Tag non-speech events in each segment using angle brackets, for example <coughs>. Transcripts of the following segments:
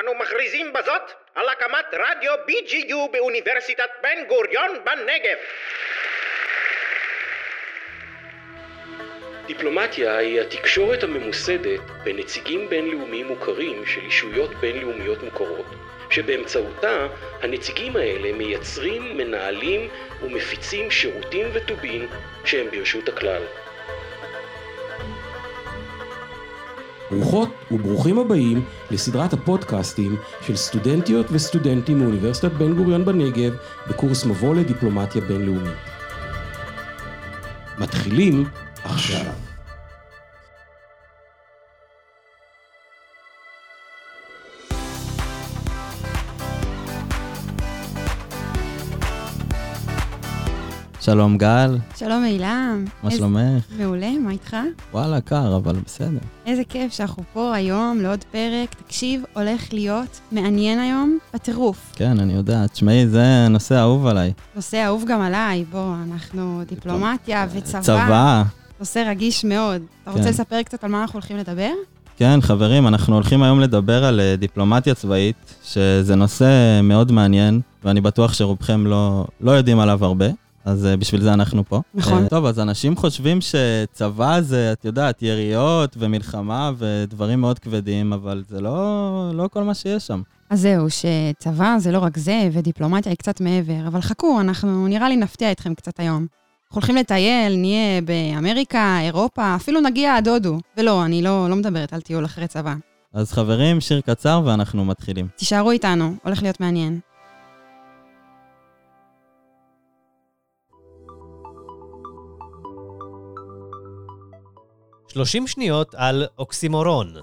אנו מכריזים בזאת על הקמת רדיו BGU באוניברסיטת בן גוריון בנגב. דיפלומטיה היא התקשורת הממוסדת בין נציגים בינלאומיים מוכרים של ישויות בינלאומיות מוכרות, שבאמצעותה הנציגים האלה מייצרים, מנהלים ומפיצים שירותים וטובין שהם ברשות הכלל. ברוכות וברוכים הבאים לסדרת הפודקאסטים של סטודנטיות וסטודנטים מאוניברסיטת בן גוריון בנגב בקורס מבוא לדיפלומטיה בינלאומית. מתחילים עכשיו. שלום גל. שלום אילם. מה שלומך? מעולה, מה איתך? וואלה, קר, אבל בסדר. איזה כיף שאנחנו פה היום לעוד פרק. תקשיב, הולך להיות מעניין היום בטירוף. כן, אני יודע. תשמעי, זה נושא אהוב עליי. נושא אהוב גם עליי. בוא, אנחנו דיפלומטיה וצבא. צבא. נושא רגיש מאוד. אתה רוצה כן. לספר קצת על מה אנחנו הולכים לדבר? כן, חברים, אנחנו הולכים היום לדבר על אה, דיפלומטיה צבאית, שזה נושא מאוד מעניין, ואני בטוח שרובכם לא, לא יודעים עליו הרבה. אז אה, בשביל זה אנחנו פה. נכון. אה, טוב, אז אנשים חושבים שצבא זה, את יודעת, יריות ומלחמה ודברים מאוד כבדים, אבל זה לא, לא כל מה שיש שם. אז זהו, שצבא זה לא רק זה, ודיפלומטיה היא קצת מעבר. אבל חכו, אנחנו נראה לי נפתיע אתכם קצת היום. אנחנו הולכים לטייל, נהיה באמריקה, אירופה, אפילו נגיע עד הודו. ולא, אני לא, לא מדברת על טיול אחרי צבא. אז חברים, שיר קצר ואנחנו מתחילים. תישארו איתנו, הולך להיות מעניין. שלושים שניות על אוקסימורון.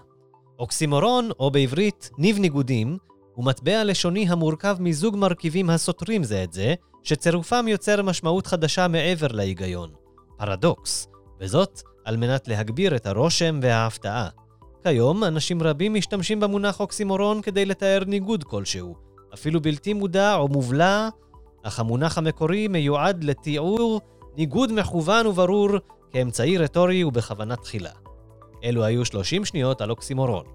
אוקסימורון, או בעברית ניב ניגודים, הוא מטבע לשוני המורכב מזוג מרכיבים הסותרים זה את זה, שצירופם יוצר משמעות חדשה מעבר להיגיון. פרדוקס, וזאת על מנת להגביר את הרושם וההפתעה. כיום, אנשים רבים משתמשים במונח אוקסימורון כדי לתאר ניגוד כלשהו, אפילו בלתי מודע או מובלע, אך המונח המקורי מיועד לתיאור ניגוד מכוון וברור כאמצעי רטורי ובכוונה תחילה. אלו היו 30 שניות על אוקסימורון.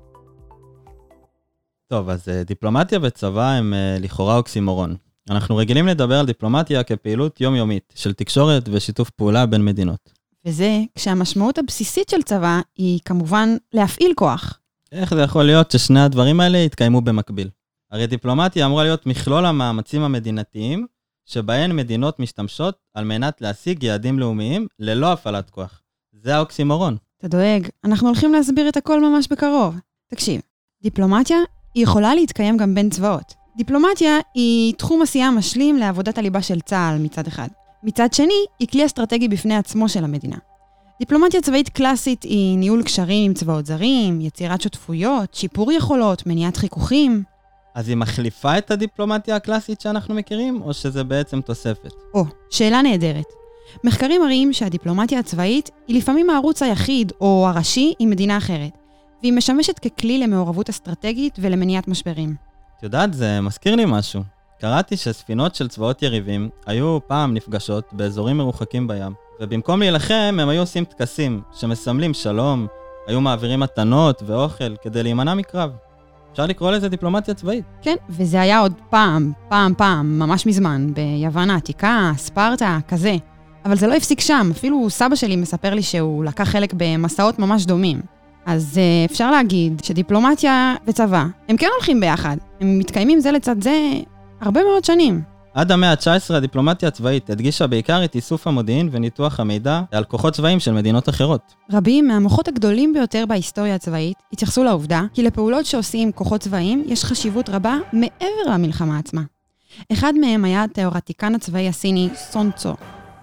טוב, אז אה, דיפלומטיה וצבא הם אה, לכאורה אוקסימורון. אנחנו רגילים לדבר על דיפלומטיה כפעילות יומיומית של תקשורת ושיתוף פעולה בין מדינות. וזה כשהמשמעות הבסיסית של צבא היא כמובן להפעיל כוח. איך זה יכול להיות ששני הדברים האלה יתקיימו במקביל? הרי דיפלומטיה אמורה להיות מכלול המאמצים המדינתיים שבהן מדינות משתמשות על מנת להשיג יעדים לאומיים ללא הפעלת כוח. זה האוקסימורון. אתה דואג, אנחנו הולכים להסביר את הכל ממש בקרוב. תקשיב, דיפלומטיה היא יכולה להתקיים גם בין צבאות. דיפלומטיה היא תחום עשייה משלים לעבודת הליבה של צה"ל מצד אחד. מצד שני, היא כלי אסטרטגי בפני עצמו של המדינה. דיפלומטיה צבאית קלאסית היא ניהול קשרים עם צבאות זרים, יצירת שותפויות, שיפור יכולות, מניעת חיכוכים. אז היא מחליפה את הדיפלומטיה הקלאסית שאנחנו מכירים, או שזה בעצם תוספת? או, שאלה נהדרת. מחקרים מראים שהדיפלומטיה הצבאית היא לפעמים הערוץ היחיד או הראשי עם מדינה אחרת, והיא משמשת ככלי למעורבות אסטרטגית ולמניעת משברים. את יודעת, זה מזכיר לי משהו. קראתי שספינות של צבאות יריבים היו פעם נפגשות באזורים מרוחקים בים, ובמקום להילחם הם היו עושים טקסים שמסמלים שלום, היו מעבירים מתנות ואוכל כדי להימנע מקרב. אפשר לקרוא לזה דיפלומטיה צבאית. כן, וזה היה עוד פעם, פעם, פעם, ממש מזמן, ביוון העתיקה, ספרטה, כזה. אבל זה לא הפסיק שם, אפילו סבא שלי מספר לי שהוא לקח חלק במסעות ממש דומים. אז אה, אפשר להגיד שדיפלומטיה וצבא, הם כן הולכים ביחד. הם מתקיימים זה לצד זה הרבה מאוד שנים. עד המאה ה-19 הדיפלומטיה הצבאית הדגישה בעיקר את איסוף המודיעין וניתוח המידע על כוחות צבאיים של מדינות אחרות. רבים מהמוחות הגדולים ביותר בהיסטוריה הצבאית התייחסו לעובדה כי לפעולות שעושים כוחות צבאיים יש חשיבות רבה מעבר למלחמה עצמה. אחד מהם היה התיאורטיקן הצבאי הסיני סון צו,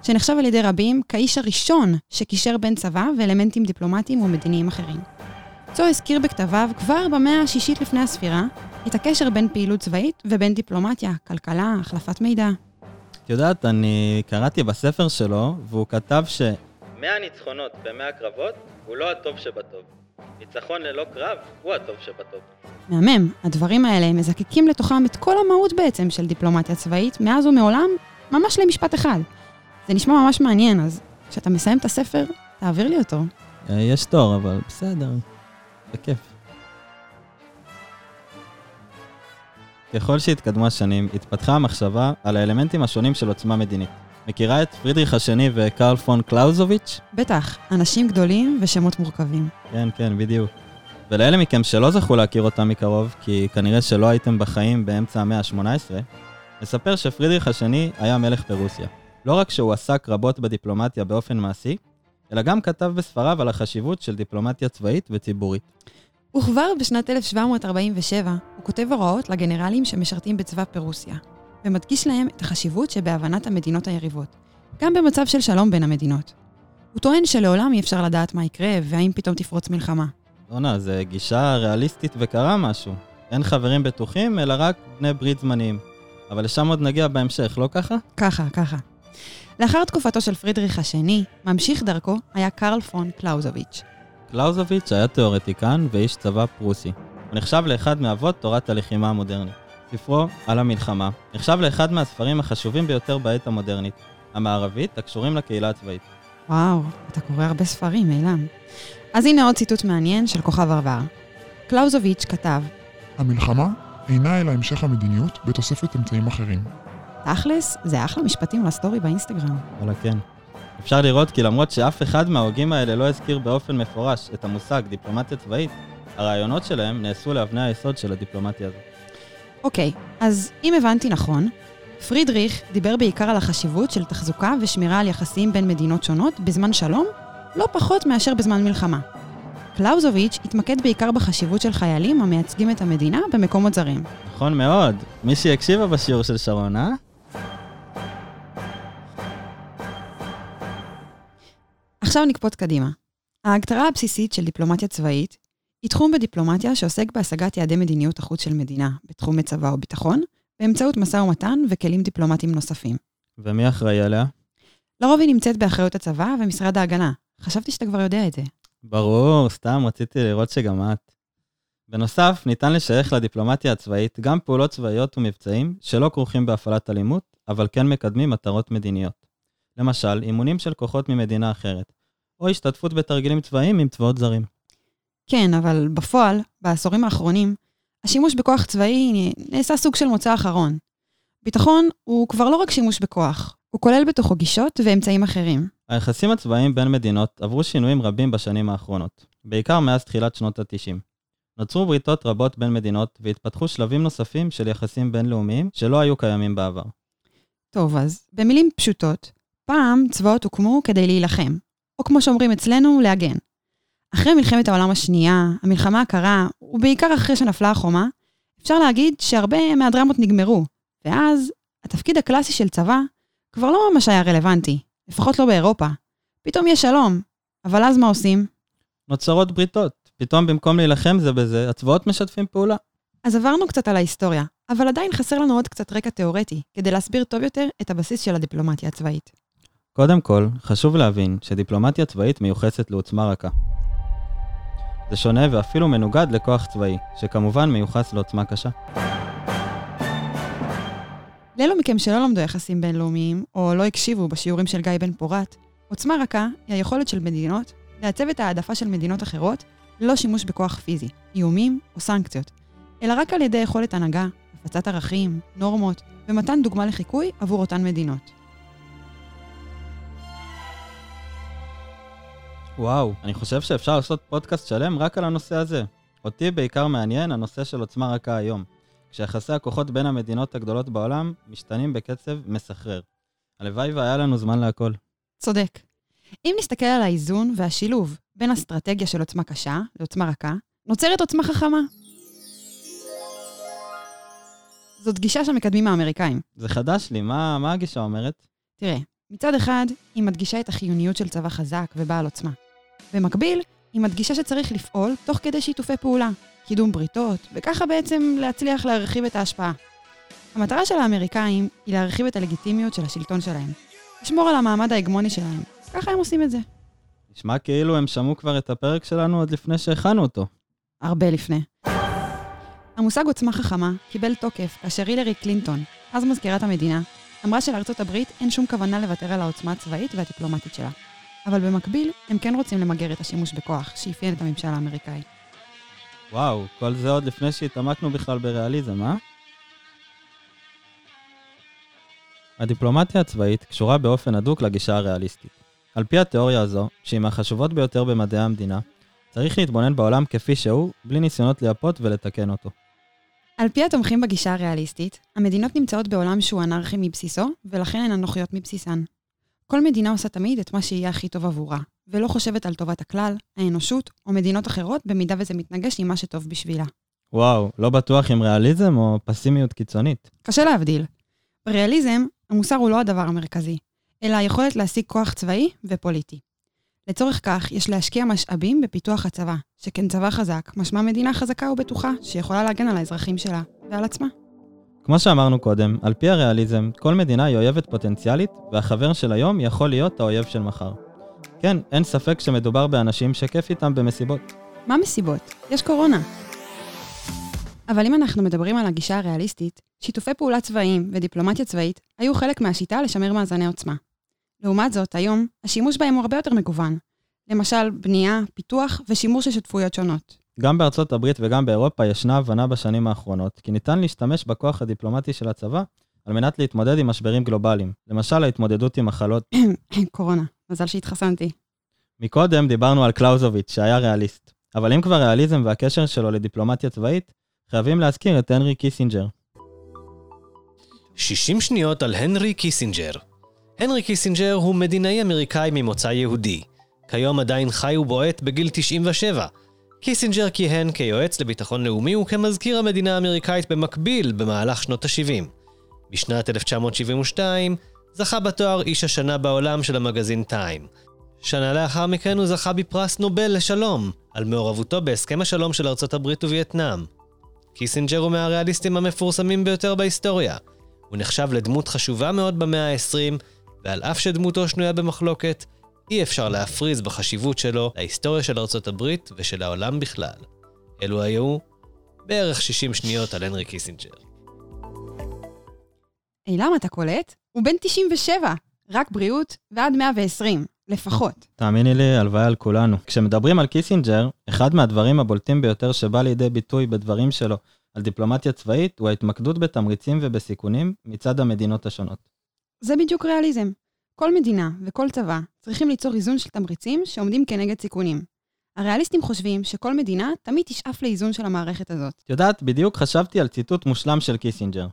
שנחשב על ידי רבים כאיש הראשון שקישר בין צבא ואלמנטים דיפלומטיים ומדיניים אחרים. צו הזכיר בכתביו כבר במאה השישית לפני הספירה את הקשר בין פעילות צבאית ובין דיפלומטיה, כלכלה, החלפת מידע. את יודעת, אני קראתי בספר שלו, והוא כתב ש... 100 ניצחונות ב-100 קרבות הוא לא הטוב שבטוב. ניצחון ללא קרב הוא הטוב שבטוב. מהמם, הדברים האלה מזקקים לתוכם את כל המהות בעצם של דיפלומטיה צבאית, מאז ומעולם, ממש למשפט אחד. זה נשמע ממש מעניין, אז כשאתה מסיים את הספר, תעביר לי אותו. אה, יש תור, אבל בסדר, בכיף. ככל שהתקדמו השנים, התפתחה המחשבה על האלמנטים השונים של עוצמה מדינית. מכירה את פרידריך השני וקרל פון קלאוזוביץ'? בטח, אנשים גדולים ושמות מורכבים. כן, כן, בדיוק. ולאלה מכם שלא זכו להכיר אותם מקרוב, כי כנראה שלא הייתם בחיים באמצע המאה ה-18, נספר שפרידריך השני היה מלך ברוסיה. לא רק שהוא עסק רבות בדיפלומטיה באופן מעשי, אלא גם כתב בספריו על החשיבות של דיפלומטיה צבאית וציבורית. וכבר בשנת 1747 הוא כותב הוראות לגנרלים שמשרתים בצבא פרוסיה, ומדגיש להם את החשיבות שבהבנת המדינות היריבות, גם במצב של שלום בין המדינות. הוא טוען שלעולם אי אפשר לדעת מה יקרה והאם פתאום תפרוץ מלחמה. בואנה, זה גישה ריאליסטית וקרה משהו. אין חברים בטוחים, אלא רק בני ברית זמניים. אבל לשם עוד נגיע בהמשך, לא ככה? ככה, ככה. לאחר תקופתו של פרידריך השני, ממשיך דרכו היה קרל פון קלאוזוביץ'. קלאוזוביץ' היה תיאורטיקן ואיש צבא פרוסי. הוא נחשב לאחד מאבות תורת הלחימה המודרנית. ספרו על המלחמה נחשב לאחד מהספרים החשובים ביותר בעת המודרנית, המערבית, הקשורים לקהילה הצבאית. וואו, אתה קורא הרבה ספרים, אילם. אז הנה עוד ציטוט מעניין של כוכב ערבר. קלאוזוביץ' כתב, המלחמה אינה אלא המשך המדיניות בתוספת אמצעים אחרים. תכלס, זה אחלה משפטים לסטורי באינסטגרם. וואלה כן. אפשר לראות כי למרות שאף אחד מההוגים האלה לא הזכיר באופן מפורש את המושג דיפלומטיה צבאית, הרעיונות שלהם נעשו לאבני היסוד של הדיפלומטיה הזאת. אוקיי, אז אם הבנתי נכון, פרידריך דיבר בעיקר על החשיבות של תחזוקה ושמירה על יחסים בין מדינות שונות בזמן שלום, לא פחות מאשר בזמן מלחמה. קלאוזוביץ' התמקד בעיקר בחשיבות של חיילים המייצגים את המדינה במקומות זרים. נכון מאוד. מישהי הקשיבה בשיעור של שרון, אה? עכשיו נקפוץ קדימה. ההגדרה הבסיסית של דיפלומטיה צבאית היא תחום בדיפלומטיה שעוסק בהשגת יעדי מדיניות החוץ של מדינה בתחומי צבא או ביטחון, באמצעות משא ומתן וכלים דיפלומטיים נוספים. ומי אחראי עליה? לרוב היא נמצאת באחריות הצבא ומשרד ההגנה. חשבתי שאתה כבר יודע את זה. ברור, סתם רציתי לראות שגם את. בנוסף, ניתן לשייך לדיפלומטיה הצבאית גם פעולות צבאיות ומבצעים שלא כרוכים בהפעלת אלימות, אבל כן מקדמים מטרות מדיניות. למשל, אימונים של כוחות ממדינה אחרת, או השתתפות בתרגילים צבאיים עם צבאות זרים. כן, אבל בפועל, בעשורים האחרונים, השימוש בכוח צבאי נעשה סוג של מוצא אחרון. ביטחון הוא כבר לא רק שימוש בכוח, הוא כולל בתוכו גישות ואמצעים אחרים. היחסים הצבאיים בין מדינות עברו שינויים רבים בשנים האחרונות, בעיקר מאז תחילת שנות ה-90. נוצרו בריתות רבות בין מדינות והתפתחו שלבים נוספים של יחסים בינלאומיים שלא היו קיימים בעבר. טוב, אז במילים פשוטות, פעם צבאות הוקמו כדי להילחם, או כמו שאומרים אצלנו, להגן. אחרי מלחמת העולם השנייה, המלחמה הקרה, ובעיקר אחרי שנפלה החומה, אפשר להגיד שהרבה מהדרמות נגמרו, ואז התפקיד הקלאסי של צבא כבר לא ממש היה רלוונטי, לפחות לא באירופה. פתאום יש שלום, אבל אז מה עושים? נוצרות בריתות. פתאום במקום להילחם זה בזה, הצבאות משתפים פעולה. אז עברנו קצת על ההיסטוריה, אבל עדיין חסר לנו עוד קצת רקע תיאורטי, כדי להסביר טוב יותר את הבסיס של הדיפלומטיה הצבאית. קודם כל, חשוב להבין שדיפלומטיה צבאית מיוחסת לעוצמה רכה. זה שונה ואפילו מנוגד לכוח צבאי, שכמובן מיוחס לעוצמה קשה. לאלו מכם שלא למדו יחסים בינלאומיים, או לא הקשיבו בשיעורים של גיא בן פורת, עוצמה רכה היא היכולת של מדינות לעצב את העדפה של מדינות אחרות ללא שימוש בכוח פיזי, איומים או סנקציות, אלא רק על ידי יכולת הנהגה, הפצת ערכים, נורמות ומתן דוגמה לחיקוי עבור אותן מדינות. וואו, אני חושב שאפשר לעשות פודקאסט שלם רק על הנושא הזה. אותי בעיקר מעניין הנושא של עוצמה רכה היום, כשיחסי הכוחות בין המדינות הגדולות בעולם משתנים בקצב מסחרר. הלוואי והיה לנו זמן להכל. צודק. אם נסתכל על האיזון והשילוב בין אסטרטגיה של עוצמה קשה לעוצמה רכה, נוצרת עוצמה חכמה. זאת גישה שמקדמים האמריקאים. זה חדש לי, מה, מה הגישה אומרת? תראה, מצד אחד, היא מדגישה את החיוניות של צבא חזק ובעל עוצמה. במקביל, היא מדגישה שצריך לפעול תוך כדי שיתופי פעולה, קידום בריתות, וככה בעצם להצליח להרחיב את ההשפעה. המטרה של האמריקאים היא להרחיב את הלגיטימיות של השלטון שלהם, לשמור על המעמד ההגמוני שלהם. ככה הם עושים את זה. נשמע כאילו הם שמעו כבר את הפרק שלנו עוד לפני שהכנו אותו. הרבה לפני. המושג עוצמה חכמה קיבל תוקף כאשר הילרי קלינטון, אז מזכירת המדינה, אמרה שלארצות הברית אין שום כוונה לוותר על העוצמה הצבאית והדיפלומטית שלה. אבל במקביל, הם כן רוצים למגר את השימוש בכוח שאפיין את הממשל האמריקאי. וואו, כל זה עוד לפני שהתעמקנו בכלל בריאליזם, אה? הדיפלומטיה הצבאית קשורה באופן הדוק לגישה הריאליסטית. על פי התיאוריה הזו, שהיא מהחשובות ביותר במדעי המדינה, צריך להתבונן בעולם כפי שהוא, בלי ניסיונות לייפות ולתקן אותו. על פי התומכים בגישה הריאליסטית, המדינות נמצאות בעולם שהוא אנרכי מבסיסו, ולכן הן אנוכיות מבסיסן. כל מדינה עושה תמיד את מה שיהיה הכי טוב עבורה, ולא חושבת על טובת הכלל, האנושות או מדינות אחרות, במידה וזה מתנגש עם מה שטוב בשבילה. וואו, לא בטוח אם ריאליזם או פסימיות קיצונית. קשה להבדיל. בריאליזם, המוסר הוא לא הדבר המרכזי, אלא היכולת להשיג כוח צבאי ופוליטי. לצורך כך, יש להשקיע משאבים בפיתוח הצבא, שכן צבא חזק, משמע מדינה חזקה ובטוחה, שיכולה להגן על האזרחים שלה ועל עצמה. כמו שאמרנו קודם, על פי הריאליזם, כל מדינה היא אויבת פוטנציאלית, והחבר של היום יכול להיות האויב של מחר. כן, אין ספק שמדובר באנשים שכיף איתם במסיבות. מה מסיבות? יש קורונה. אבל אם אנחנו מדברים על הגישה הריאליסטית, שיתופי פעולה צבאיים ודיפלומטיה צבאית היו חלק מהשיטה לשמר מאזני עוצמה. לעומת זאת, היום, השימוש בהם הוא הרבה יותר מגוון. למשל, בנייה, פיתוח ושימור של שותפויות שונות. גם בארצות הברית וגם באירופה ישנה הבנה בשנים האחרונות, כי ניתן להשתמש בכוח הדיפלומטי של הצבא על מנת להתמודד עם משברים גלובליים, למשל ההתמודדות עם מחלות. <coughs> קורונה, מזל שהתחסנתי. מקודם דיברנו על קלאוזוביץ', שהיה ריאליסט, אבל אם כבר ריאליזם והקשר שלו לדיפלומטיה צבאית, חייבים להזכיר את הנרי קיסינג'ר. 60 שניות על הנרי קיסינג'ר. הנרי קיסינג'ר הוא מדינאי אמריקאי ממוצא יהודי. כיום עדיין חי ובועט בגיל 97. קיסינג'ר כיהן כיועץ לביטחון לאומי וכמזכיר המדינה האמריקאית במקביל במהלך שנות ה-70. בשנת 1972 זכה בתואר איש השנה בעולם של המגזין טיים. שנה לאחר מכן הוא זכה בפרס נובל לשלום, על מעורבותו בהסכם השלום של ארצות הברית ווייטנאם. קיסינג'ר הוא מהריאליסטים המפורסמים ביותר בהיסטוריה. הוא נחשב לדמות חשובה מאוד במאה ה-20, ועל אף שדמותו שנויה במחלוקת, אי אפשר להפריז בחשיבות שלו להיסטוריה של ארצות הברית ושל העולם בכלל. אלו היו בערך 60 שניות על הנרי קיסינג'ר. עילם, אתה קולט? הוא בן 97, רק בריאות ועד 120, לפחות. תאמיני לי, הלוואי על כולנו. כשמדברים על קיסינג'ר, אחד מהדברים הבולטים ביותר שבא לידי ביטוי בדברים שלו על דיפלומטיה צבאית, הוא ההתמקדות בתמריצים ובסיכונים מצד המדינות השונות. זה בדיוק ריאליזם. כל מדינה וכל צבא צריכים ליצור איזון של תמריצים שעומדים כנגד סיכונים. הריאליסטים חושבים שכל מדינה תמיד תשאף לאיזון של המערכת הזאת. את יודעת, בדיוק חשבתי על ציטוט מושלם של קיסינג'ר.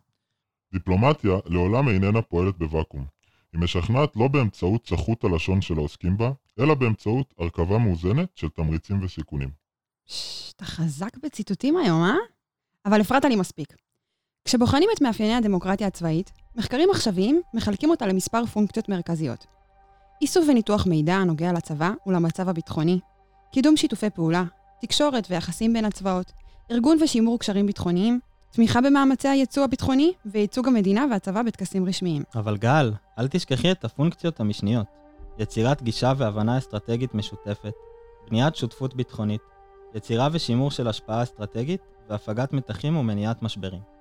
דיפלומטיה לעולם איננה פועלת בוואקום. היא משכנעת לא באמצעות צחות הלשון של העוסקים בה, אלא באמצעות הרכבה מאוזנת של תמריצים וסיכונים. פשש, אתה חזק בציטוטים היום, אה? אבל הפרעת לי מספיק. כשבוחנים את מאפייני הדיפלומטיה הצבאית, מחקרים עכשוויים מחלקים אותה למספר פונקציות מרכזיות. איסוף וניתוח מידע הנוגע לצבא ולמצב הביטחוני, קידום שיתופי פעולה, תקשורת ויחסים בין הצבאות, ארגון ושימור קשרים ביטחוניים, תמיכה במאמצי הייצוא הביטחוני וייצוג המדינה והצבא בטקסים רשמיים. אבל גל, אל תשכחי את הפונקציות המשניות. יצירת גישה והבנה אסטרטגית משותפת, בניית שותפות ביטחונית, יצירה ושימור של השפעה אסטרטגית והפגת מתחים ומניעת משברים.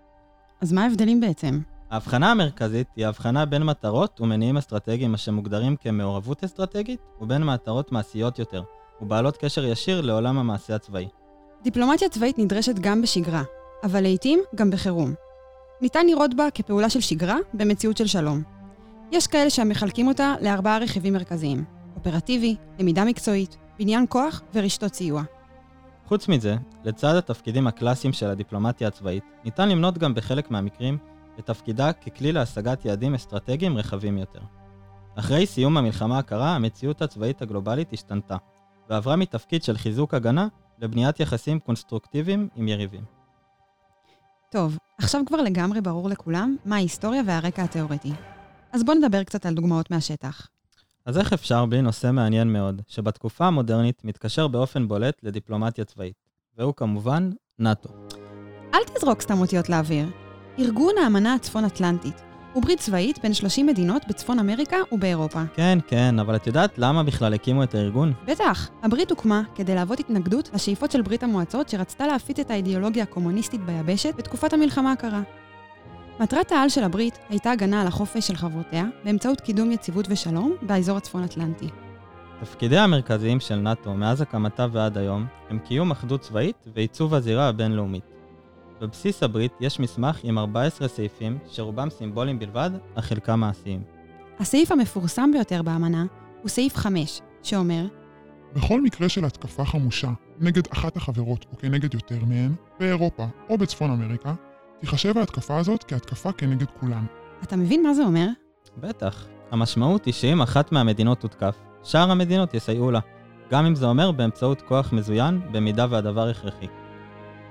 אז מה ההבדלים בעצם? ההבחנה המרכזית היא הבחנה בין מטרות ומניעים אסטרטגיים אשר מוגדרים כמעורבות אסטרטגית, ובין מטרות מעשיות יותר, ובעלות קשר ישיר לעולם המעשה הצבאי. דיפלומטיה צבאית נדרשת גם בשגרה, אבל לעיתים גם בחירום. ניתן לראות בה כפעולה של שגרה במציאות של שלום. יש כאלה שמחלקים אותה לארבעה רכיבים מרכזיים אופרטיבי, למידה מקצועית, בניין כוח ורשתות סיוע. חוץ מזה, לצד התפקידים הקלאסיים של הדיפלומטיה הצבאית, ניתן למנות גם בחלק מהמקרים את תפקידה ככלי להשגת יעדים אסטרטגיים רחבים יותר. אחרי סיום המלחמה הקרה, המציאות הצבאית הגלובלית השתנתה, ועברה מתפקיד של חיזוק הגנה לבניית יחסים קונסטרוקטיביים עם יריבים. טוב, עכשיו כבר לגמרי ברור לכולם מה ההיסטוריה והרקע התיאורטי. אז בואו נדבר קצת על דוגמאות מהשטח. אז איך אפשר בלי נושא מעניין מאוד, שבתקופה המודרנית מתקשר באופן בולט לדיפלומטיה צבאית, והוא כמובן נאט"ו. אל תזרוק סתם אותיות לאוויר. ארגון האמנה הצפון-אטלנטית הוא ברית צבאית בין 30 מדינות בצפון אמריקה ובאירופה. כן, כן, אבל את יודעת למה בכלל הקימו את הארגון? בטח, הברית הוקמה כדי להוות התנגדות לשאיפות של ברית המועצות שרצתה להפיץ את האידיאולוגיה הקומוניסטית ביבשת בתקופת המלחמה הקרה. מטרת העל של הברית הייתה הגנה על החופש של חברותיה באמצעות קידום יציבות ושלום באזור הצפון-אטלנטי. תפקידיה המרכזיים של נאט"ו מאז הקמתה ועד היום הם קיום אחדות צבאית ועיצוב הזירה הבינלאומית. בבסיס הברית יש מסמך עם 14 סעיפים, שרובם סימבוליים בלבד, אך חלקם מעשיים. הסעיף המפורסם ביותר באמנה הוא סעיף 5, שאומר בכל מקרה של התקפה חמושה נגד אחת החברות או כנגד יותר מהן, באירופה או בצפון אמריקה, תיחשב ההתקפה הזאת כהתקפה כנגד כולן. אתה מבין מה זה אומר? בטח. המשמעות היא שאם אחת מהמדינות תותקף, שאר המדינות יסייעו לה, גם אם זה אומר באמצעות כוח מזוין, במידה והדבר הכרחי.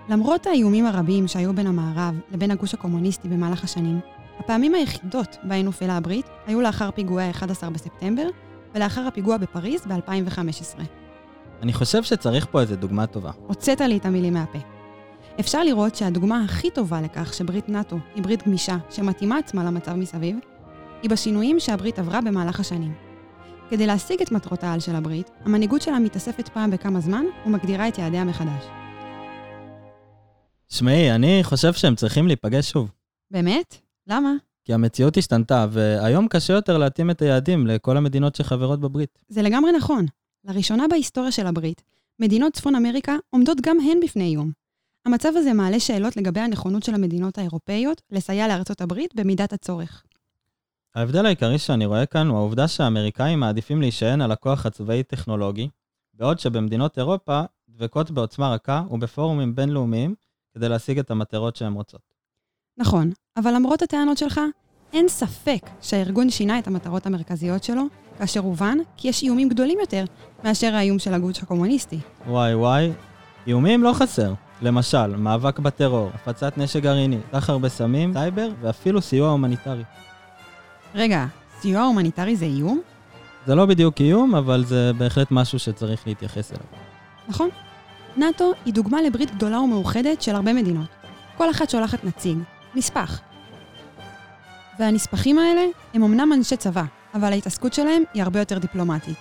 למרות האיומים הרבים שהיו בין המערב לבין הגוש הקומוניסטי במהלך השנים, הפעמים היחידות בהן הופעלה הברית היו לאחר פיגועי ה-11 בספטמבר ולאחר הפיגוע בפריז ב-2015. אני חושב שצריך פה איזה דוגמה טובה. הוצאת לי את המילים מהפה. אפשר לראות שהדוגמה הכי טובה לכך שברית נאט"ו היא ברית גמישה שמתאימה עצמה למצב מסביב, היא בשינויים שהברית עברה במהלך השנים. כדי להשיג את מטרות העל של הברית, המנהיגות שלה מתאספת פעם בכמה זמן ומגדירה את יעדיה מחדש. שמעי, אני חושב שהם צריכים להיפגש שוב. באמת? למה? כי המציאות השתנתה, והיום קשה יותר להתאים את היעדים לכל המדינות שחברות בברית. זה לגמרי נכון. לראשונה בהיסטוריה של הברית, מדינות צפון אמריקה עומדות גם הן בפני איום. המצב הזה מעלה שאלות לגבי הנכונות של המדינות האירופאיות לסייע לארצות הברית במידת הצורך. ההבדל העיקרי שאני רואה כאן הוא העובדה שהאמריקאים מעדיפים להישען על הכוח הצבאי-טכנולוגי, בעוד שבמדינות אירופה דבקות בעוצמה רכה ובפורומים בינלאומיים כדי להשיג את המטרות שהן רוצות. נכון, אבל למרות הטענות שלך, אין ספק שהארגון שינה את המטרות המרכזיות שלו, כאשר הובן כי יש איומים גדולים יותר מאשר האיום של הגוש הקומוניסטי. וואי וואי, איומים לא חסר. למשל, מאבק בטרור, הפצת נשק גרעיני, סחר בסמים, סייבר ואפילו סיוע הומניטרי. רגע, סיוע הומניטרי זה איום? זה לא בדיוק איום, אבל זה בהחלט משהו שצריך להתייחס אליו. נכון. נאט"ו היא דוגמה לברית גדולה ומאוחדת של הרבה מדינות. כל אחת שולחת נציג, נספח. והנספחים האלה הם אמנם אנשי צבא, אבל ההתעסקות שלהם היא הרבה יותר דיפלומטית.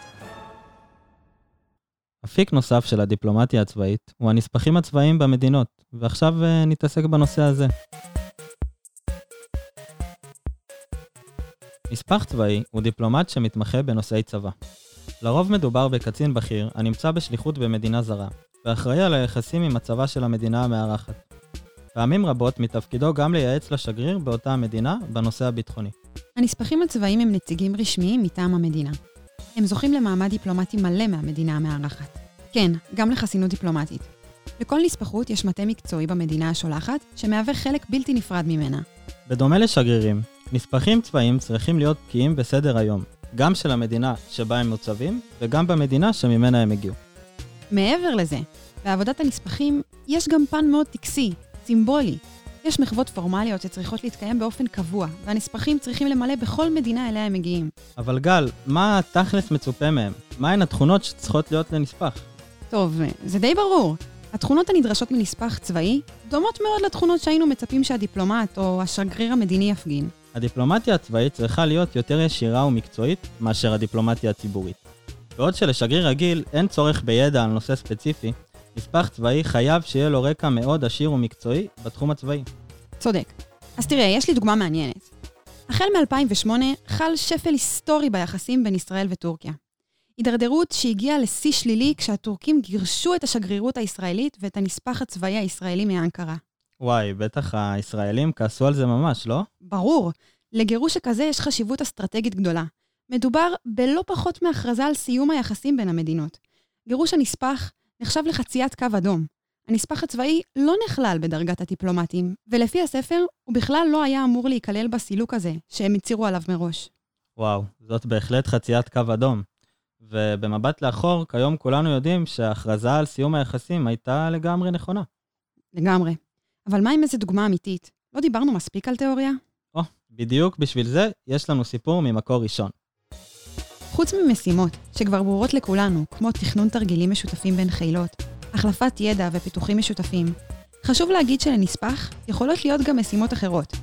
אפיק נוסף של הדיפלומטיה הצבאית הוא הנספחים הצבאיים במדינות, ועכשיו אה, נתעסק בנושא הזה. נספח צבאי הוא דיפלומט שמתמחה בנושאי צבא. לרוב מדובר בקצין בכיר הנמצא בשליחות במדינה זרה, ואחראי על היחסים עם הצבא של המדינה המארחת. פעמים רבות מתפקידו גם לייעץ לשגריר באותה המדינה בנושא הביטחוני. הנספחים הצבאיים הם נציגים רשמיים מטעם המדינה. הם זוכים למעמד דיפלומטי מלא מהמדינה המארחת. כן, גם לחסינות דיפלומטית. לכל נספחות יש מטה מקצועי במדינה השולחת, שמהווה חלק בלתי נפרד ממנה. בדומה לשגרירים, נספחים צבאיים צריכים להיות בקיאים בסדר היום, גם של המדינה שבה הם מוצבים, וגם במדינה שממנה הם הגיעו. מעבר לזה, בעבודת הנספחים יש גם פן מאוד טקסי, סימבולי. יש מחוות פורמליות שצריכות להתקיים באופן קבוע, והנספחים צריכים למלא בכל מדינה אליה הם מגיעים. אבל גל, מה תכלס מצופה מהם? מהן התכונות שצריכות להיות לנספח? טוב, זה די ברור. התכונות הנדרשות מנספח צבאי דומות מאוד לתכונות שהיינו מצפים שהדיפלומט או השגריר המדיני יפגין. הדיפלומטיה הצבאית צריכה להיות יותר ישירה ומקצועית מאשר הדיפלומטיה הציבורית. בעוד שלשגריר רגיל אין צורך בידע על נושא ספציפי, נספח צבאי חייב שיהיה לו רקע מאוד עשיר ומקצועי בתחום הצבאי. צודק. אז תראה, יש לי דוגמה מעניינת. החל מ-2008 חל שפל היסטורי ביחסים בין ישראל וטורקיה. הידרדרות שהגיעה לשיא שלילי כשהטורקים גירשו את השגרירות הישראלית ואת הנספח הצבאי הישראלי מאנקרה. וואי, בטח הישראלים כעסו על זה ממש, לא? ברור. לגירוש שכזה יש חשיבות אסטרטגית גדולה. מדובר בלא פחות מהכרזה על סיום היחסים בין המדינות. גירוש הנספח נחשב לחציית קו אדום. הנספח הצבאי לא נכלל בדרגת הדיפלומטים, ולפי הספר, הוא בכלל לא היה אמור להיכלל בסילוק הזה, שהם הצהירו עליו מראש. וואו, זאת בהחלט חציית קו אדום. ובמבט לאחור, כיום כולנו יודעים שההכרזה על סיום היחסים הייתה לגמרי נכונה. לגמרי. אבל מה עם איזה דוגמה אמיתית? לא דיברנו מספיק על תיאוריה? או, בדיוק בשביל זה יש לנו סיפור ממקור ראשון. חוץ ממשימות, שכבר ברורות לכולנו, כמו תכנון תרגילים משותפים בין חילות, החלפת ידע ופיתוחים משותפים, חשוב להגיד שלנספח יכולות להיות גם משימות אחרות.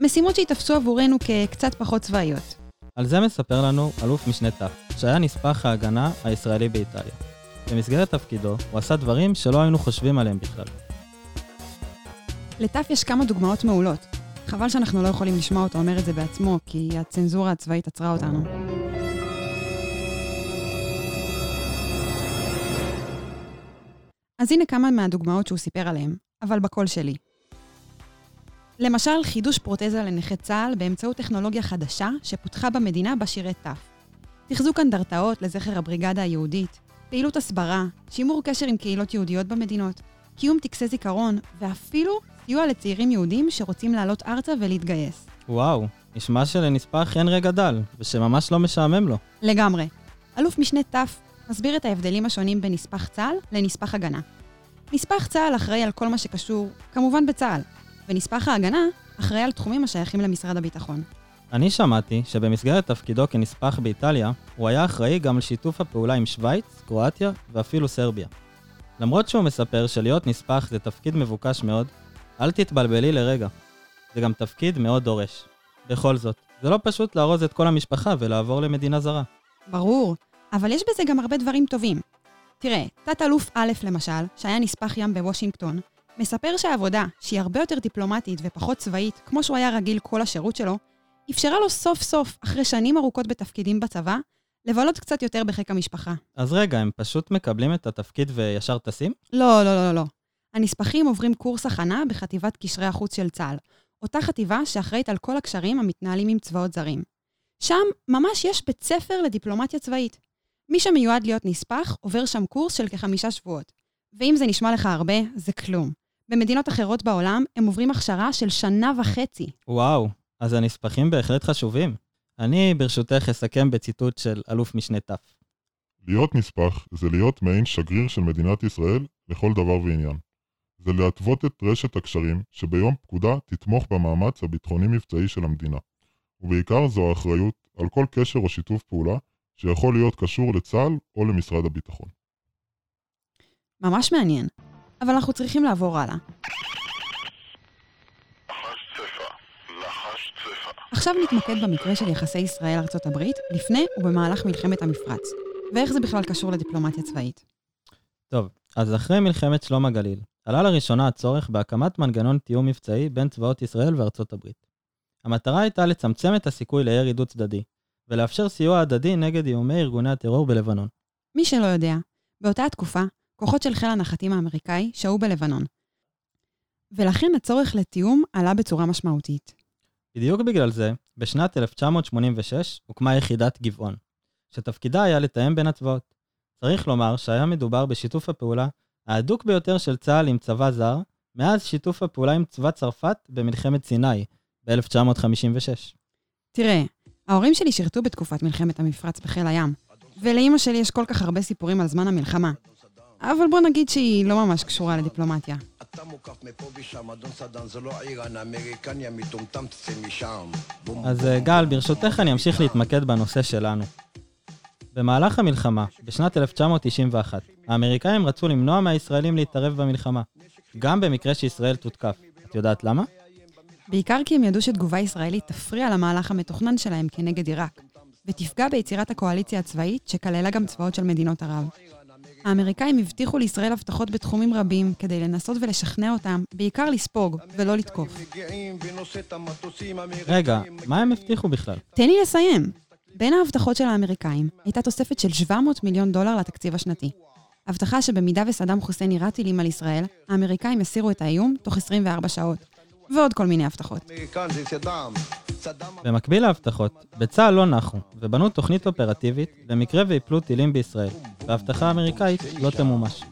משימות שהתאפסו עבורנו כקצת פחות צבאיות. על זה מספר לנו אלוף משנה ת', שהיה נספח ההגנה הישראלי באיטליה. במסגרת תפקידו, הוא עשה דברים שלא היינו חושבים עליהם בכלל. לטף יש כמה דוגמאות מעולות. חבל שאנחנו לא יכולים לשמוע אותו אומר את זה בעצמו, כי הצנזורה הצבאית עצרה אותנו. אז הנה כמה מהדוגמאות שהוא סיפר עליהן, אבל בקול שלי. למשל, חידוש פרוטזה לנכי צה"ל באמצעות טכנולוגיה חדשה שפותחה במדינה בה שירת ת'. תחזוק אנדרטאות לזכר הבריגדה היהודית, פעילות הסברה, שימור קשר עם קהילות יהודיות במדינות, קיום טקסי זיכרון, ואפילו סיוע לצעירים יהודים שרוצים לעלות ארצה ולהתגייס. וואו, נשמע שלנספח אין רגע דל, ושממש לא משעמם לו. לגמרי. אלוף משנה ת' מסביר את ההבדלים השונים בין נספח צה"ל לנספח הגנה. נספח צה"ל אחראי על כל מה שקשור, כמובן בצה"ל, ונספח ההגנה אחראי על תחומים השייכים למשרד הביטחון. אני שמעתי שבמסגרת תפקידו כנספח באיטליה, הוא היה אחראי גם על שיתוף הפעולה עם שווייץ, קרואטיה ואפילו סרביה. למרות שהוא מספר שלהיות נספח זה תפקיד מבוקש מאוד, אל תתבלבלי לרגע. זה גם תפקיד מאוד דורש. בכל זאת, זה לא פשוט לארוז את כל המשפחה ולעבור למדינה זרה. ברור, אבל יש בזה גם הרבה דברים טובים. תראה, תת-אלוף א', למשל, שהיה נספח ים בוושינגטון, מספר שהעבודה, שהיא הרבה יותר דיפלומטית ופחות צבאית, כמו שהוא היה רגיל כל השירות שלו, אפשרה לו סוף סוף, אחרי שנים ארוכות בתפקידים בצבא, לבלות קצת יותר בחיק המשפחה. אז רגע, הם פשוט מקבלים את התפקיד וישר טסים? לא, לא, לא, לא. הנספחים עוברים קורס הכנה בחטיבת קשרי החוץ של צה"ל, אותה חטיבה שאחראית על כל הקשרים המתנהלים עם צבאות זרים. שם ממש יש בית ספר לדיפלומטיה צבאית. מי שמיועד להיות נספח עובר שם קורס של כחמישה שבועות. ואם זה נשמע לך הרבה, זה כלום. במדינות אחרות בעולם הם עוברים הכשרה של שנה וחצי. וואו, אז הנספחים בהחלט חשובים. אני, ברשותך, אסכם בציטוט של אלוף משנה ת'. להיות נספח זה להיות מעין שגריר של מדינת ישראל לכל דבר ועניין. זה להתוות את רשת הקשרים שביום פקודה תתמוך במאמץ הביטחוני-מבצעי של המדינה. ובעיקר זו האחריות על כל קשר או שיתוף פעולה שיכול להיות קשור לצה"ל או למשרד הביטחון. ממש מעניין. אבל אנחנו צריכים לעבור הלאה. עכשיו נתמקד במקרה של יחסי ישראל-ארצות הברית לפני ובמהלך מלחמת המפרץ, ואיך זה בכלל קשור לדיפלומטיה צבאית. טוב, אז אחרי מלחמת שלום הגליל, עלה לראשונה הצורך בהקמת מנגנון תיאום מבצעי בין צבאות ישראל וארצות הברית. המטרה הייתה לצמצם את הסיכוי לירי דו צדדי, ולאפשר סיוע הדדי נגד איומי ארגוני הטרור בלבנון. מי שלא יודע, באותה התקופה, כוחות של חיל הנחתים האמריקאי שהו בלבנון. ולכן הצורך לתיאום עלה בצורה משמעותית. בדיוק בגלל זה, בשנת 1986 הוקמה יחידת גבעון, שתפקידה היה לתאם בין הצבאות. צריך לומר שהיה מדובר בשיתוף הפעולה ההדוק ביותר של צה"ל עם צבא זר, מאז שיתוף הפעולה עם צבא צרפת במלחמת סיני ב-1956. תראה, ההורים שלי שירתו בתקופת מלחמת המפרץ בחיל הים, ולאימא שלי יש כל כך הרבה סיפורים על זמן המלחמה. אבל בוא נגיד שהיא לא ממש קשורה לדיפלומטיה. אתה מוקף מפה ושם, אדון סדן, זה לא איראן, האמריקני המטומטם תצא משם. אז אה, גל, ברשותך אני אמשיך. להתמקד בנושא שלנו. במהלך המלחמה, בשנת 1991, האמריקאים רצו למנוע מהישראלים להתערב במלחמה, גם במקרה שישראל תותקף. את יודעת למה? בעיקר כי הם ידעו שתגובה ישראלית תפריע למהלך המתוכנן שלהם כנגד עיראק, ותפגע ביצירת הקואליציה הצבאית שכללה גם צבאות של מדינות ערב. האמריקאים הבטיחו לישראל הבטחות בתחומים רבים כדי לנסות ולשכנע אותם, בעיקר לספוג ולא לתקוף. רגע, מה הם הבטיחו בכלל? תן לי לסיים. בין ההבטחות של האמריקאים הייתה תוספת של 700 מיליון דולר לתקציב השנתי. הבטחה שבמידה וסדאם חוסיין יירה טילים על ישראל, האמריקאים יסירו את האיום תוך 24 שעות. ועוד כל מיני הבטחות. במקביל להבטחות, בצה"ל לא נחו, ובנו תוכנית אופרטיבית למקרה ויפלו טילים בישראל, וההבטחה האמריקאית לא תמומש.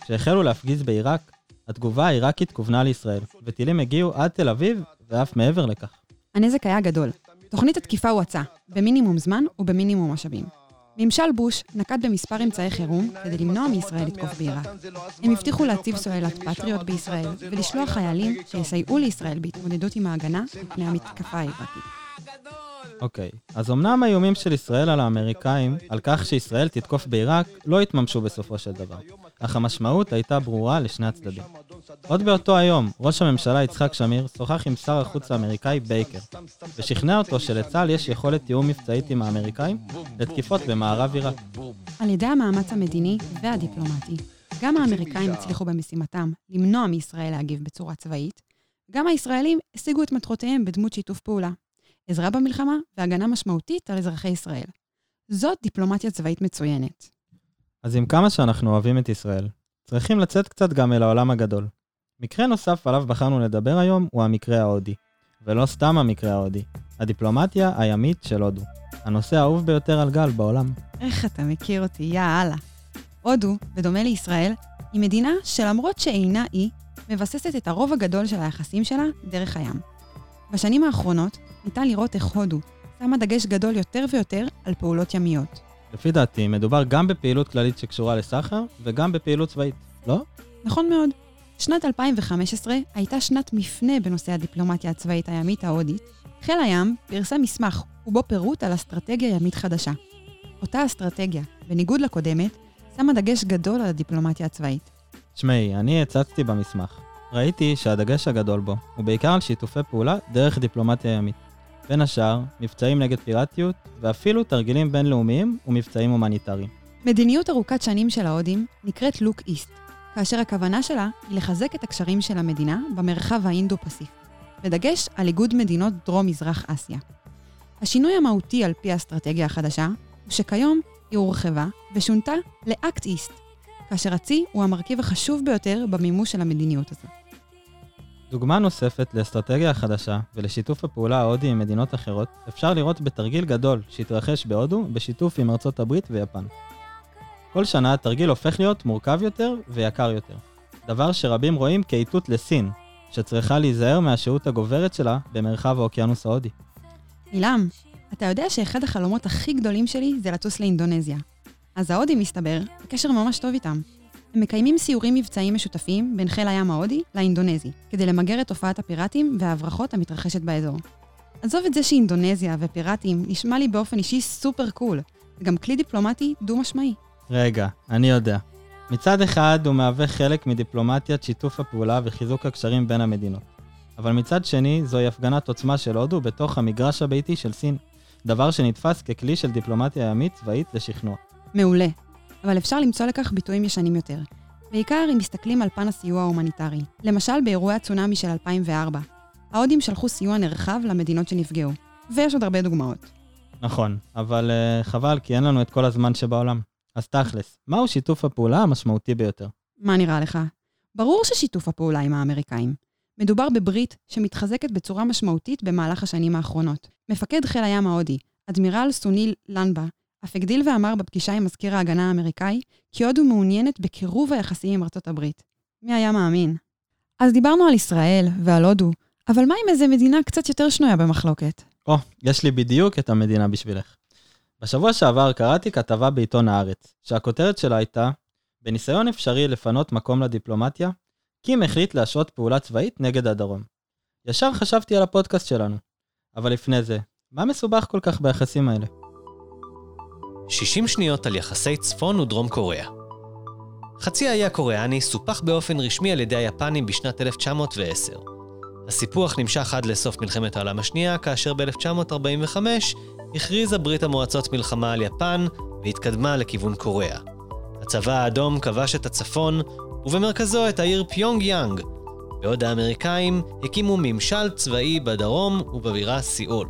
כשהחלו להפגיז בעיראק, התגובה העיראקית כוונה לישראל, וטילים הגיעו עד תל אביב ואף מעבר לכך. הנזק היה גדול. תוכנית התקיפה הואצה, במינימום זמן ובמינימום משאבים. ממשל בוש נקט במספר אמצעי חירום כדי למנוע מישראל לתקוף בעיראק. הם הבטיחו להציב סוללת פטריוט בישראל ולשלוח חיילים שיסייעו לישראל בהתמודדות עם ההגנה מפני המתקפה העיראקית. אוקיי, אז אמנם האיומים של ישראל על האמריקאים, על כך שישראל תתקוף בעיראק, לא התממשו בסופו של דבר, אך המשמעות הייתה ברורה לשני הצדדים. עוד באותו היום, ראש הממשלה יצחק שמיר שוחח עם שר החוץ האמריקאי בייקר, ושכנע אותו שלצה"ל יש יכולת תיאום מבצעית עם האמריקאים לתקיפות במערב עיראק. על ידי המאמץ המדיני והדיפלומטי, גם האמריקאים הצליחו במשימתם למנוע מישראל להגיב בצורה צבאית, גם הישראלים השיגו את מטרותיהם בדמות שיתוף פעולה, עזרה במלחמה והגנה משמעותית על אזרחי ישראל. זאת דיפלומטיה צבאית מצוינת. אז עם כמה שאנחנו אוהבים את ישראל, צריכים לצאת קצת גם אל העולם הגדול. מקרה נוסף עליו בחרנו לדבר היום הוא המקרה ההודי. ולא סתם המקרה ההודי, הדיפלומטיה הימית של הודו. הנושא האהוב ביותר על גל בעולם. איך אתה מכיר אותי, יא אללה. הודו, בדומה לישראל, היא מדינה שלמרות שאינה אי, מבססת את הרוב הגדול של היחסים שלה דרך הים. בשנים האחרונות ניתן לראות איך הודו שמה דגש גדול יותר ויותר על פעולות ימיות. לפי דעתי, מדובר גם בפעילות כללית שקשורה לסחר, וגם בפעילות צבאית, לא? נכון מאוד. שנת 2015 הייתה שנת מפנה בנושא הדיפלומטיה הצבאית הימית ההודית. חיל הים פרסם מסמך ובו פירוט על אסטרטגיה ימית חדשה. אותה אסטרטגיה, בניגוד לקודמת, שמה דגש גדול על הדיפלומטיה הצבאית. תשמעי, אני הצצתי במסמך. ראיתי שהדגש הגדול בו הוא בעיקר על שיתופי פעולה דרך דיפלומטיה ימית. בין השאר, מבצעים נגד פיראטיות, ואפילו תרגילים בינלאומיים ומבצעים הומניטריים. מדיניות ארוכת שנים של ההודים נקראת לוק איסט, כאשר הכוונה שלה היא לחזק את הקשרים של המדינה במרחב האינדו-פסיפי, בדגש על איגוד מדינות דרום-מזרח אסיה. השינוי המהותי על פי האסטרטגיה החדשה, הוא שכיום היא הורחבה ושונתה לאקט איסט, כאשר הצי הוא המרכיב החשוב ביותר במימוש של המדיניות הזו. דוגמה נוספת לאסטרטגיה החדשה ולשיתוף הפעולה ההודי עם מדינות אחרות אפשר לראות בתרגיל גדול שהתרחש בהודו בשיתוף עם ארצות הברית ויפן. כל שנה התרגיל הופך להיות מורכב יותר ויקר יותר, דבר שרבים רואים כאיתות לסין, שצריכה להיזהר מהשהות הגוברת שלה במרחב האוקיינוס ההודי. עילם, אתה יודע שאחד החלומות הכי גדולים שלי זה לטוס לאינדונזיה. אז ההודים, מסתבר, הקשר ממש טוב איתם. הם מקיימים סיורים מבצעיים משותפים בין חיל הים ההודי לאינדונזי, כדי למגר את תופעת הפיראטים וההברחות המתרחשת באזור. עזוב את זה שאינדונזיה ופיראטים נשמע לי באופן אישי super cool, וגם כלי דיפלומטי דו-משמעי. רגע, אני יודע. מצד אחד הוא מהווה חלק מדיפלומטיית שיתוף הפעולה וחיזוק הקשרים בין המדינות. אבל מצד שני, זוהי הפגנת עוצמה של הודו בתוך המגרש הביתי של סין. דבר שנתפס ככלי של דיפלומטיה ימית צבאית לשכנוע. מעולה. אבל אפשר למצוא לכך ביטויים ישנים יותר. בעיקר אם מסתכלים על פן הסיוע ההומניטרי. למשל באירועי הצונאמי של 2004. ההודים שלחו סיוע נרחב למדינות שנפגעו. ויש עוד הרבה דוגמאות. נכון, אבל uh, חבל כי אין לנו את כל הזמן שבעולם. אז תכלס, מהו שיתוף הפעולה המשמעותי ביותר? מה נראה לך? ברור ששיתוף הפעולה עם האמריקאים. מדובר בברית שמתחזקת בצורה משמעותית במהלך השנים האחרונות. מפקד חיל הים ההודי, אדמירל סוניל לנבה, אף הגדיל ואמר בפגישה עם מזכיר ההגנה האמריקאי, כי הודו מעוניינת בקירוב היחסים עם ארצות הברית. מי היה מאמין? אז דיברנו על ישראל ועל הודו, אבל מה עם איזה מדינה קצת יותר שנויה במחלוקת? או, oh, יש לי בדיוק את המדינה בשבילך. בשבוע שעבר קראתי כתבה בעיתון הארץ, שהכותרת שלה הייתה בניסיון אפשרי לפנות מקום לדיפלומטיה, קים החליט להשעות פעולה צבאית נגד הדרום. ישר חשבתי על הפודקאסט שלנו. אבל לפני זה, מה מסובך כל כך ביחסים האלה? 60 שניות על יחסי צפון ודרום קוריאה. חצי האי הקוריאני סופח באופן רשמי על ידי היפנים בשנת 1910. הסיפוח נמשך עד לסוף מלחמת העולם השנייה, כאשר ב-1945 הכריזה ברית המועצות מלחמה על יפן והתקדמה לכיוון קוריאה. הצבא האדום כבש את הצפון, ובמרכזו את העיר פיונג יאנג, בעוד האמריקאים הקימו ממשל צבאי בדרום ובבירה סיאול.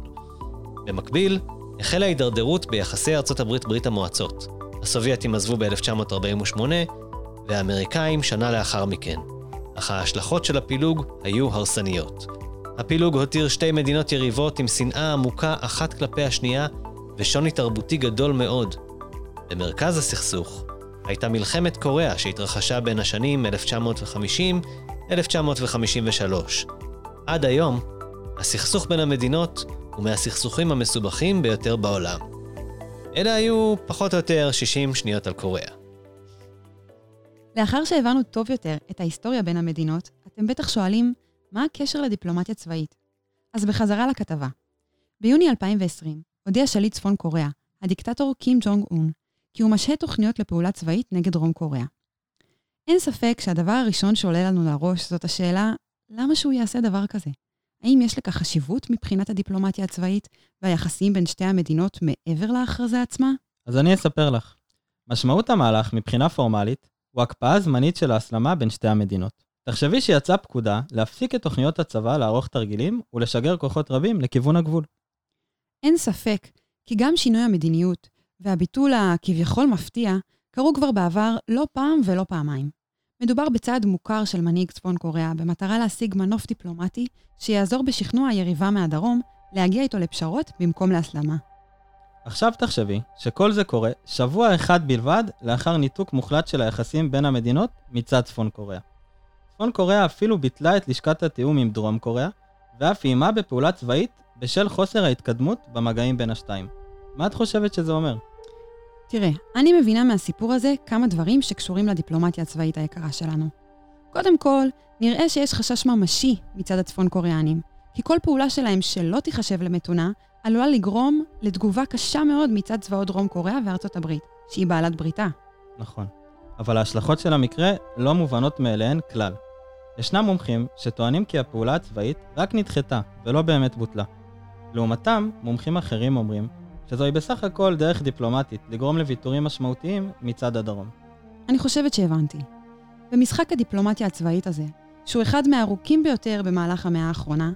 במקביל, החלה הידרדרות ביחסי ארצות הברית-ברית המועצות. הסובייטים עזבו ב-1948, והאמריקאים שנה לאחר מכן. אך ההשלכות של הפילוג היו הרסניות. הפילוג הותיר שתי מדינות יריבות עם שנאה עמוקה אחת כלפי השנייה ושוני תרבותי גדול מאוד. במרכז הסכסוך הייתה מלחמת קוריאה שהתרחשה בין השנים 1950-1953. עד היום, הסכסוך בין המדינות הוא מהסכסוכים המסובכים ביותר בעולם. אלה היו פחות או יותר 60 שניות על קוריאה. לאחר שהבנו טוב יותר את ההיסטוריה בין המדינות, אתם בטח שואלים, מה הקשר לדיפלומטיה צבאית? אז בחזרה לכתבה. ביוני 2020 הודיע שליט צפון קוריאה, הדיקטטור קים ג'ונג און, כי הוא משהה תוכניות לפעולה צבאית נגד דרום קוריאה. אין ספק שהדבר הראשון שעולה לנו לראש זאת השאלה, למה שהוא יעשה דבר כזה? האם יש לכך חשיבות מבחינת הדיפלומטיה הצבאית והיחסים בין שתי המדינות מעבר להכרזה עצמה? אז אני אספר לך. משמעות המהלך מבחינה פורמלית הוא הקפאה זמנית של ההסלמה בין שתי המדינות. תחשבי שיצאה פקודה להפסיק את תוכניות הצבא לערוך תרגילים ולשגר כוחות רבים לכיוון הגבול. אין ספק כי גם שינוי המדיניות והביטול הכביכול מפתיע קרו כבר בעבר לא פעם ולא פעמיים. מדובר בצעד מוכר של מנהיג צפון קוריאה במטרה להשיג מנוף דיפלומטי שיעזור בשכנוע היריבה מהדרום להגיע איתו לפשרות במקום להסלמה. עכשיו תחשבי שכל זה קורה שבוע אחד בלבד לאחר ניתוק מוחלט של היחסים בין המדינות מצד צפון קוריאה. צפון קוריאה אפילו ביטלה את לשכת התיאום עם דרום קוריאה, ואף איימה בפעולה צבאית בשל חוסר ההתקדמות במגעים בין השתיים. מה את חושבת שזה אומר? תראה, אני מבינה מהסיפור הזה כמה דברים שקשורים לדיפלומטיה הצבאית היקרה שלנו. קודם כל, נראה שיש חשש ממשי מצד הצפון קוריאנים, כי כל פעולה שלהם שלא תיחשב למתונה, עלולה לגרום לתגובה קשה מאוד מצד צבאות דרום קוריאה וארצות הברית, שהיא בעלת בריתה. נכון. אבל ההשלכות של המקרה לא מובנות מאליהן כלל. ישנם מומחים שטוענים כי הפעולה הצבאית רק נדחתה ולא באמת בוטלה. לעומתם, מומחים אחרים אומרים שזוהי בסך הכל דרך דיפלומטית לגרום לוויתורים משמעותיים מצד הדרום. אני חושבת שהבנתי. במשחק הדיפלומטיה הצבאית הזה, שהוא אחד מהארוכים ביותר במהלך המאה האחרונה,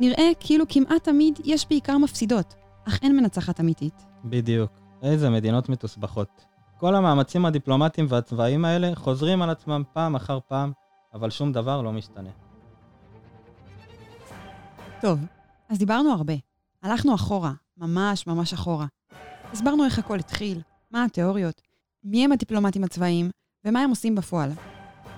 נראה כאילו כמעט תמיד יש בעיקר מפסידות, אך אין מנצחת אמיתית. בדיוק. איזה מדינות מתוסבכות. כל המאמצים הדיפלומטיים והצבאיים האלה חוזרים על עצמם פעם אחר פעם, אבל שום דבר לא משתנה. טוב, אז דיברנו הרבה. הלכנו אחורה, ממש ממש אחורה. הסברנו איך הכל התחיל, מה התיאוריות, מי הם הדיפלומטים הצבאיים, ומה הם עושים בפועל.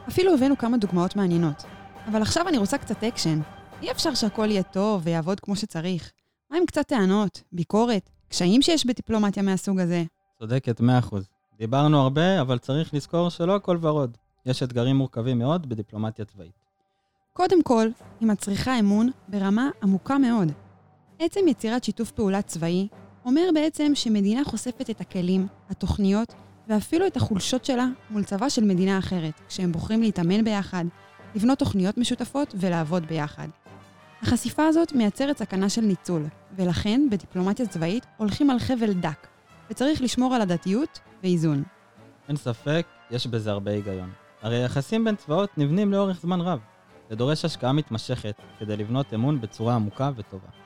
אפילו הבאנו כמה דוגמאות מעניינות. אבל עכשיו אני רוצה קצת אקשן. אי אפשר שהכל יהיה טוב ויעבוד כמו שצריך. מה עם קצת טענות, ביקורת, קשיים שיש בדיפלומטיה מהסוג הזה? צודקת 100%. דיברנו הרבה, אבל צריך לזכור שלא הכל ורוד. יש אתגרים מורכבים מאוד בדיפלומטיה צבאית. קודם כל, היא מצריכה אמון ברמה עמוקה מאוד. עצם יצירת שיתוף פעולה צבאי אומר בעצם שמדינה חושפת את הכלים, התוכניות ואפילו את החולשות שלה מול צבא של מדינה אחרת, כשהם בוחרים להתאמן ביחד, לבנות תוכניות משותפות ולעבוד ביחד. החשיפה הזאת מייצרת סכנה של ניצול, ולכן בדיפלומטיה צבאית הולכים על חבל דק, וצריך לשמור על הדתיות ואיזון. אין ספק, יש בזה הרבה היגיון. הרי היחסים בין צבאות נבנים לאורך זמן רב. זה דורש השקעה מתמשכת כדי לבנות אמון בצורה עמוקה וטובה.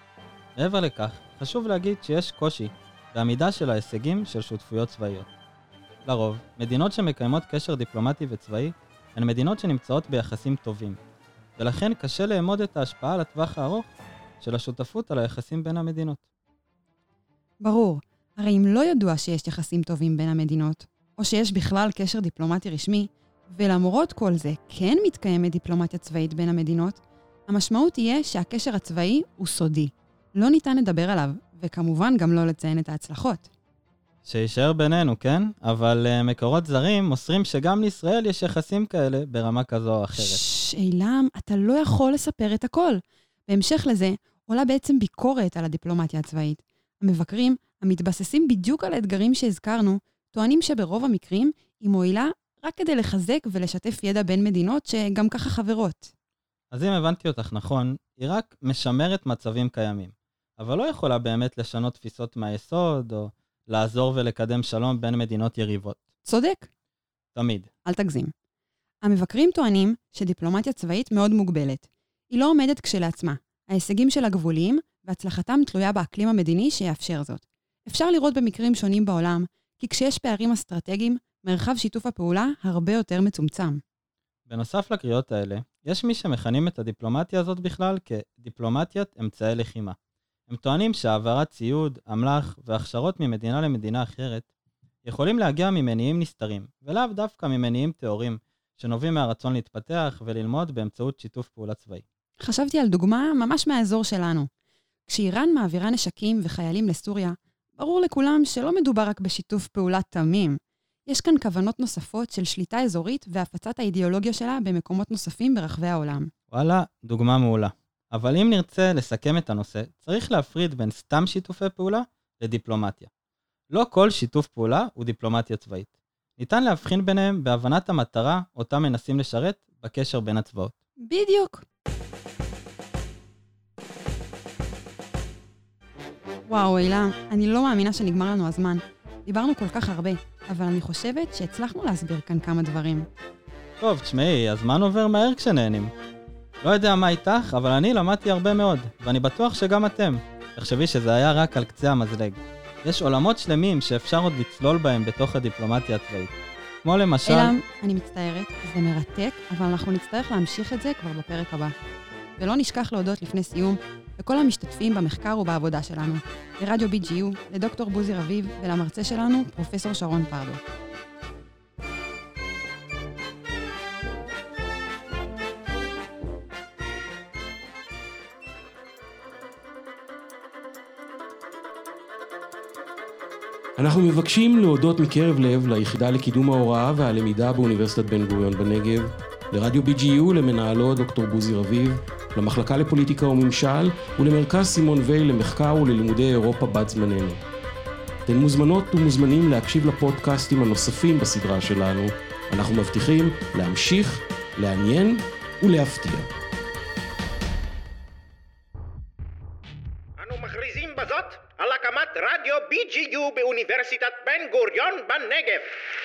מעבר לכך, חשוב להגיד שיש קושי בעמידה של ההישגים של שותפויות צבאיות. לרוב, מדינות שמקיימות קשר דיפלומטי וצבאי הן מדינות שנמצאות ביחסים טובים, ולכן קשה לאמוד את ההשפעה לטווח הארוך של השותפות על היחסים בין המדינות. ברור, הרי אם לא ידוע שיש יחסים טובים בין המדינות, או שיש בכלל קשר דיפלומטי רשמי, ולמרות כל זה כן מתקיימת דיפלומטיה צבאית בין המדינות, המשמעות תהיה שהקשר הצבאי הוא סודי. לא ניתן לדבר עליו, וכמובן גם לא לציין את ההצלחות. שיישאר בינינו, כן? אבל uh, מקורות זרים מוסרים שגם לישראל יש יחסים כאלה ברמה כזו או אחרת. ששש, אילם, אתה לא יכול לספר את הכל. בהמשך לזה, עולה בעצם ביקורת על הדיפלומטיה הצבאית. המבקרים, המתבססים בדיוק על האתגרים שהזכרנו, טוענים שברוב המקרים היא מועילה רק כדי לחזק ולשתף ידע בין מדינות שגם ככה חברות. אז אם הבנתי אותך נכון, היא רק משמרת מצבים קיימים, אבל לא יכולה באמת לשנות תפיסות מהיסוד, או לעזור ולקדם שלום בין מדינות יריבות. צודק, תמיד. אל תגזים. המבקרים טוענים שדיפלומטיה צבאית מאוד מוגבלת. היא לא עומדת כשלעצמה. ההישגים שלה גבוליים, והצלחתם תלויה באקלים המדיני שיאפשר זאת. אפשר לראות במקרים שונים בעולם, כי כשיש פערים אסטרטגיים, מרחב שיתוף הפעולה הרבה יותר מצומצם. בנוסף לקריאות האלה, יש מי שמכנים את הדיפלומטיה הזאת בכלל כדיפלומטיית אמצעי לחימה. הם טוענים שהעברת ציוד, אמל"ח והכשרות ממדינה למדינה אחרת יכולים להגיע ממניעים נסתרים, ולאו דווקא ממניעים טהורים, שנובעים מהרצון להתפתח וללמוד באמצעות שיתוף פעולה צבאי. חשבתי על דוגמה ממש מהאזור שלנו. כשאיראן מעבירה נשקים וחיילים לסוריה, ברור לכולם שלא מדובר רק בשיתוף פעולה תמים. יש כאן כוונות נוספות של שליטה אזורית והפצת האידיאולוגיה שלה במקומות נוספים ברחבי העולם. וואלה, דוגמה מעולה. אבל אם נרצה לסכם את הנושא, צריך להפריד בין סתם שיתופי פעולה לדיפלומטיה. לא כל שיתוף פעולה הוא דיפלומטיה צבאית. ניתן להבחין ביניהם בהבנת המטרה אותה מנסים לשרת בקשר בין הצבאות. בדיוק. וואו, הילה, אני לא מאמינה שנגמר לנו הזמן. דיברנו כל כך הרבה, אבל אני חושבת שהצלחנו להסביר כאן כמה דברים. טוב, תשמעי, הזמן עובר מהר כשנהנים. לא יודע מה איתך, אבל אני למדתי הרבה מאוד, ואני בטוח שגם אתם. תחשבי שזה היה רק על קצה המזלג. יש עולמות שלמים שאפשר עוד לצלול בהם בתוך הדיפלומטיה הצבאית. כמו למשל... אילם, אני מצטערת, זה מרתק, אבל אנחנו נצטרך להמשיך את זה כבר בפרק הבא. ולא נשכח להודות לפני סיום לכל המשתתפים במחקר ובעבודה שלנו, לרדיו BGU, לדוקטור בוזי רביב ולמרצה שלנו, פרופסור שרון פרדו. אנחנו מבקשים להודות מקרב לב ליחידה לקידום ההוראה והלמידה באוניברסיטת בן גוריון בנגב, לרדיו BGU, למנהלו דוקטור בוזי רביב, למחלקה לפוליטיקה וממשל ולמרכז סימון וייל למחקר וללימודי אירופה בת זמננו. אתן מוזמנות ומוזמנים להקשיב לפודקאסטים הנוספים בסדרה שלנו. אנחנו מבטיחים להמשיך, לעניין ולהפתיע. בזאת על הקמת רדיו BGU